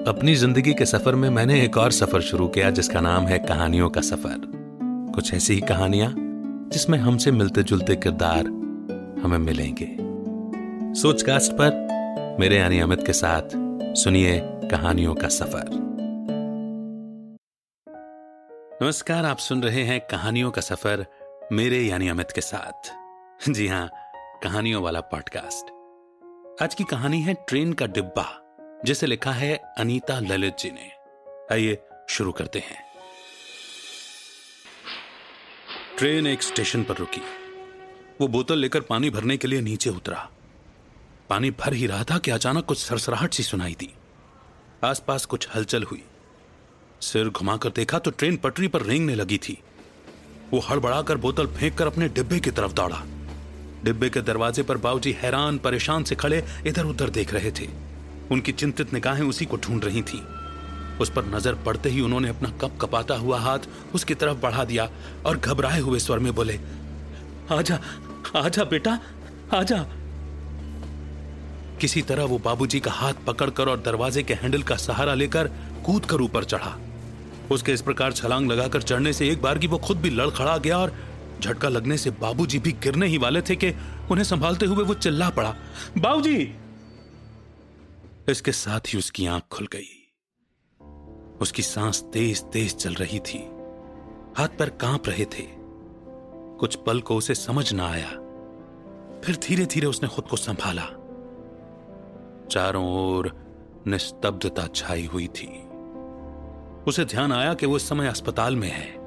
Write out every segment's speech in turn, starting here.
अपनी ज़िंदगी के सफ़र में मैंने एक और सफ़र शुरू किया, जिसका नाम है कहानियों का सफ़र। कुछ ऐसी ही कहानियाँ, जिसमें हमसे मिलते जुलते किरदार हमें मिलेंगे। सोचकास्ट पर मेरे यानी अमित के साथ सुनिए कहानियों का सफ़र। नमस्कार, आप सुन रहे हैं कहानियों का सफ़र मेरे यानी अमित के साथ। जी हाँ, कहानियों वाला पॉडकास्ट आज की कहानी है ट्रेन का डिब्बा। जिसे लिखा है अनीता ललित जी ने। आइए शुरू करते हैं। ट्रेन एक स्टेशन पर रुकी। वो बोतल लेकर पानी भरने के लिए नीचे उतरा। पानी भर ही रहा था कि अचानक कुछ सरसराहट सी सुनाई दी। आसपास कुछ हलचल हुई। सिर घुमाकर देखा तो ट्रेन पटरी पर रेंगने लगी थी। वो हड़बड़ाकर बोतल फेंक कर अपने डिब्बे की तरफ़ दौड़ा। डिब्बे के दरवाजे पर बाबूजी हैरान परेशान से खड़े इधर उधर देख रहे थे। उनकी चिंतित निगाहें उसी को ढूंढ रही थीं। उस पर नज़र पड़ते ही उन्होंने अपना कप कपाता हुआ हाथ उसकी तरफ़ बढ़ा दिया और घबराए हुए स्वर में बोले, आजा आजा बेटा, आजा किसी तरह वो बाबूजी का हाथ पकड़कर और दरवाजे के हैंडल का सहारा लेकर कूद कर ऊपर चढ़ा उसके इस प्रकार छलांग लगाकर चढ़ने से एक बार की वो खुद भी लड़खड़ा गया और झटका लगने से बाबूजी भी गिरने ही वाले थे कि उन्हें संभालते हुए वो चिल्ला पड़ा, बाबूजी इसके साथ ही उसकी आँख खुल गई। उसकी सांस तेज तेज चल रही थी। हाथ पर काँप रहे थे। कुछ पल को उसे समझ ना आया। फिर धीरे धीरे उसने खुद को संभाला। चारों ओर निस्तब्धता छाई हुई थी। उसे ध्यान आया कि वो इस समय अस्पताल में है।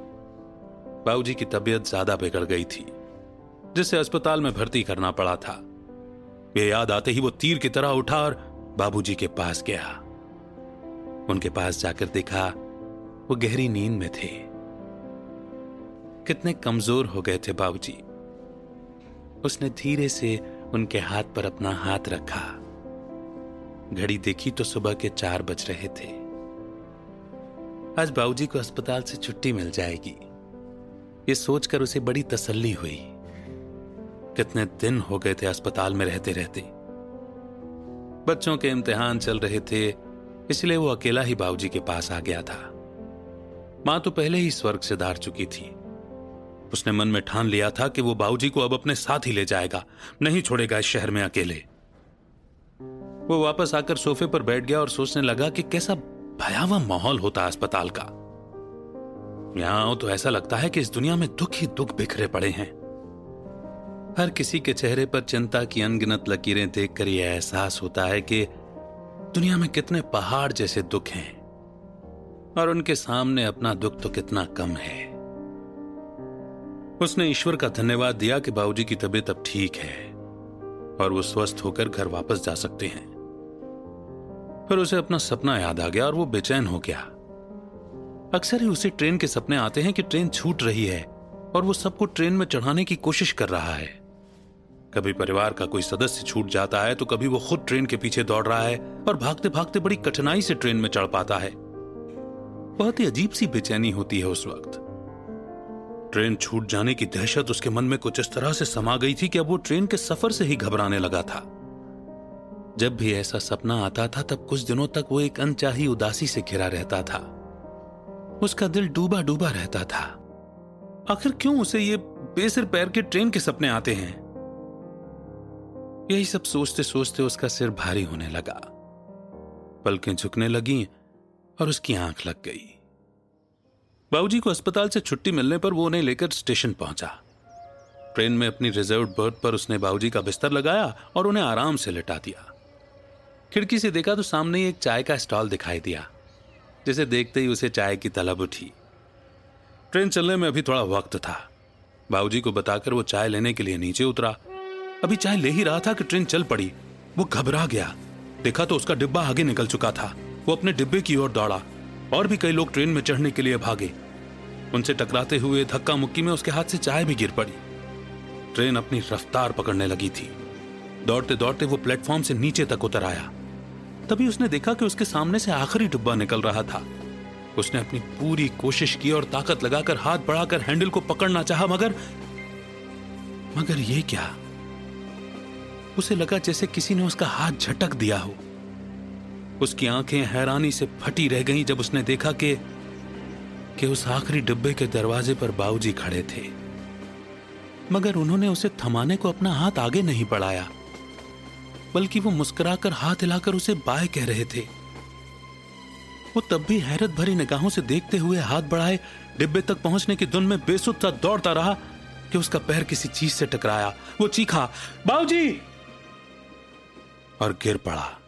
बाबूजी की तबीयत ज़्यादा बिगड़ गई थी, जिसे अस्पताल में भर्ती करना पड़ा था। ये याद आते ही वो तीर की तरह उठा और बाबूजी के पास गया। उनके पास जाकर देखा, वो गहरी नींद में थे। कितने कमज़ोर हो गए थे बाबूजी। उसने धीरे से उनके हाथ पर अपना हाथ रखा। घड़ी देखी तो सुबह के चार बज रहे थे। आज बाबूजी को अस्पताल से छुट्टी मिल जाएगी। ये सोचकर उसे बड़ी तसल्ली हुई। कितने दिन हो गए थे अस्पताल में रहते रहते बच्चों के इम्तिहान चल रहे थे, इसलिए वो अकेला ही बाबूजी के पास आ गया था। माँ तो पहले ही स्वर्ग से धार चुकी थी। उसने मन में ठान लिया था कि वो बाबूजी को अब अपने साथ ही ले जाएगा, नहीं छोड़ेगा इस शहर में अकेले। वो वापस आकर सोफे पर बैठ गया और सोचने लगा कि कैसा भयावह माहौल होता अस्पताल का। यहाँ तो ऐसा लगता है कि इस दुनिया में दुख ही दुख बिखरे पड़े हैं। हर किसी के चेहरे पर चिंता की अनगिनत लकीरें देखकर यह एहसास होता है कि दुनिया में कितने पहाड़ जैसे दुख हैं और उनके सामने अपना दुख तो कितना कम है। उसने ईश्वर का धन्यवाद दिया कि बाबूजी की तबीयत अब ठीक है और वो स्वस्थ होकर घर वापस जा सकते हैं। फिर उसे अपना सपना याद आ गया और वो बेचैन हो गया। अक्सर ही उसे ट्रेन के सपने आते हैं कि ट्रेन छूट रही है और वो सबको ट्रेन में चढ़ाने की कोशिश कर रहा है। कभी परिवार का कोई सदस्य छूट जाता है तो कभी वो खुद ट्रेन के पीछे दौड़ रहा है और भागते भागते बड़ी कठिनाई से ट्रेन में चढ़ पाता है। बहुत ही अजीब सी बेचैनी होती है उस वक्त। ट्रेन छूट जाने की दहशत उसके मन में कुछ इस तरह से समा गई थी कि अब वो ट्रेन के सफ़र से ही घबराने लगा था। जब भी ऐसा सपना आता था, तब कुछ दिनों तक वो एक अनचाही उदासी से घिरा रहता था। उसका दिल डूबा डूबा रहता था। आखिर क्यों उसे ये बेसिर पैर के ट्रेन के सपने आते हैं? यही सब सोचते सोचते उसका सिर भारी होने लगा। पलकें झुकने लगी और उसकी आँख लग गई। बाबूजी को अस्पताल से छुट्टी मिलने पर वो उन्हें लेकर स्टेशन पहुँचा। ट्रेन में अपनी रिज़र्व बर्थ पर उसने बाबूजी का बिस्तर लगाया और उन्हें आराम से लिटा दिया। खिड़की से देखा तो सामने ही एक चाय का स्टॉल दिखाई दिया, जिसे देखते ही उसे चाय की तलब उठी। ट्रेन चलने में अभी थोड़ा वक्त था। बाबूजी को बताकर वो चाय लेने के लिए नीचे उतरा अभी चाय ले ही रहा था कि ट्रेन चल पड़ी। वो घबरा गया। देखा तो उसका डिब्बा आगे निकल चुका था। वो अपने डिब्बे की ओर दौड़ा। और भी कई लोग ट्रेन में चढ़ने के लिए भागे। उनसे टकराते हुए धक्का मुक्की में उसके हाथ से चाय भी गिर पड़ी। ट्रेन अपनी रफ्तार पकड़ने लगी थी। दौड़ते दौड़ते वो प्लेटफॉर्म से नीचे तक उतर आया। तभी उसने देखा कि उसके सामने से आखिरी डिब्बा निकल रहा था। उसने अपनी पूरी कोशिश की और ताकत लगाकर हाथ बढ़ाकर हैंडल को पकड़ना चाहा, मगर मगर ये क्या? उसे लगा जैसे किसी ने उसका हाथ झटक दिया हो। उसकी आँखें हैरानी से फटी रह गईं जब उसने देखा कि कि उस आखिरी डिब्बे के दरवाजे पर बाबूजी खड़े थे। मगर उन्होंने उसे थमाने को अपना हाथ आगे नहीं बढ़ाया, बल्कि वो मुस्कुराकर हाथ हिलाकर उसे बाय कह रहे थे। वो तब भी हैरत भरी निगाहों से देखते हुए हाथ बढ़ाए, डिब्बे तक पहुँचने की धुन में बेसुध सा दौड़ता रहा कि उसका पैर किसी चीज़ से टकराया। वो चीखा बाबूजी और गिर पड़ा।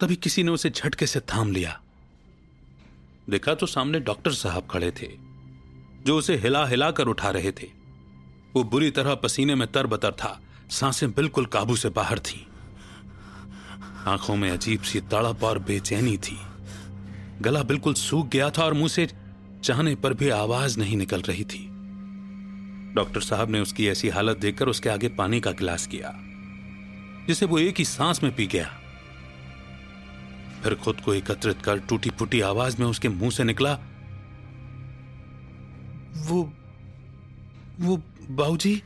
तभी किसी ने उसे झटके से थाम लिया। देखा तो सामने डॉक्टर साहब खड़े थे, जो उसे हिला हिला कर उठा रहे थे। वो बुरी तरह पसीने में तर बतर था, साँसें बिल्कुल काबू से बाहर थीं। आँखों में अजीब सी तड़प और बेचैनी थी। गला बिल्कुल सूख गया था और मुँह से चाहने पर भी आवाज़ नहीं निकल रही थी। डॉक्टर साहब ने उसकी ऐसी हालत देखकर उसके आगे पानी का गिलास किया। जिसे वो एक ही सांस में पी गया। फिर खुद को एकत्रित कर टूटी फूटी आवाज़ में उसके मुँह से निकला, वो वो बाबूजी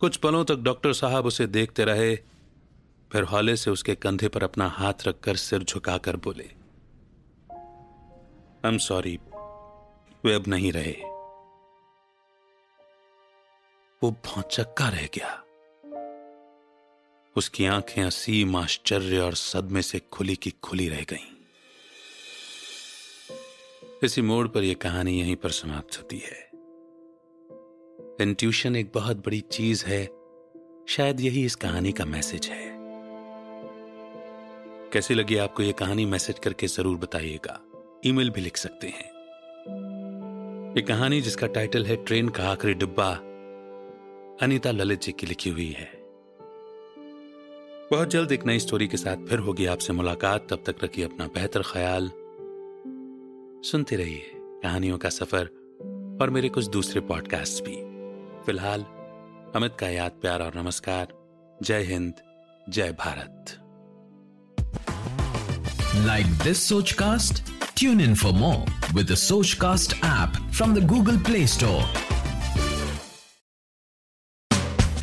कुछ पलों तक डॉक्टर साहब उसे देखते रहे, फिर हौले से उसके कंधे पर अपना हाथ रखकर सिर झुकाकर बोले आई एम सॉरी वे अब नहीं रहे। वो भौचक्का रह गया। उसकी आँखें असीम आश्चर्य और सदमे से खुली की खुली रह गईं। इसी मोड़ पर यह कहानी यहीं पर समाप्त होती है। इंट्यूशन एक बहुत बड़ी चीज़ है। शायद यही इस कहानी का मैसेज है। कैसी लगी आपको यह कहानी मैसेज करके ज़रूर बताइएगा। ईमेल भी लिख सकते हैं। ये कहानी जिसका टाइटल है ट्रेन का आखिरी डिब्बा, अनीता ललित जी की लिखी हुई है। बहुत जल्द एक नई स्टोरी के साथ फिर होगी आपसे मुलाकात। तब तक रखिए अपना बेहतर ख्याल। सुनते रहिए कहानियों का सफ़र और मेरे कुछ दूसरे पॉडकास्ट भी। फ़िलहाल, अमित का याद, प्यार और नमस्कार। जय हिंद, जय Bharat. Like this Soch cast tune in for more with Soch cast app from the Google play store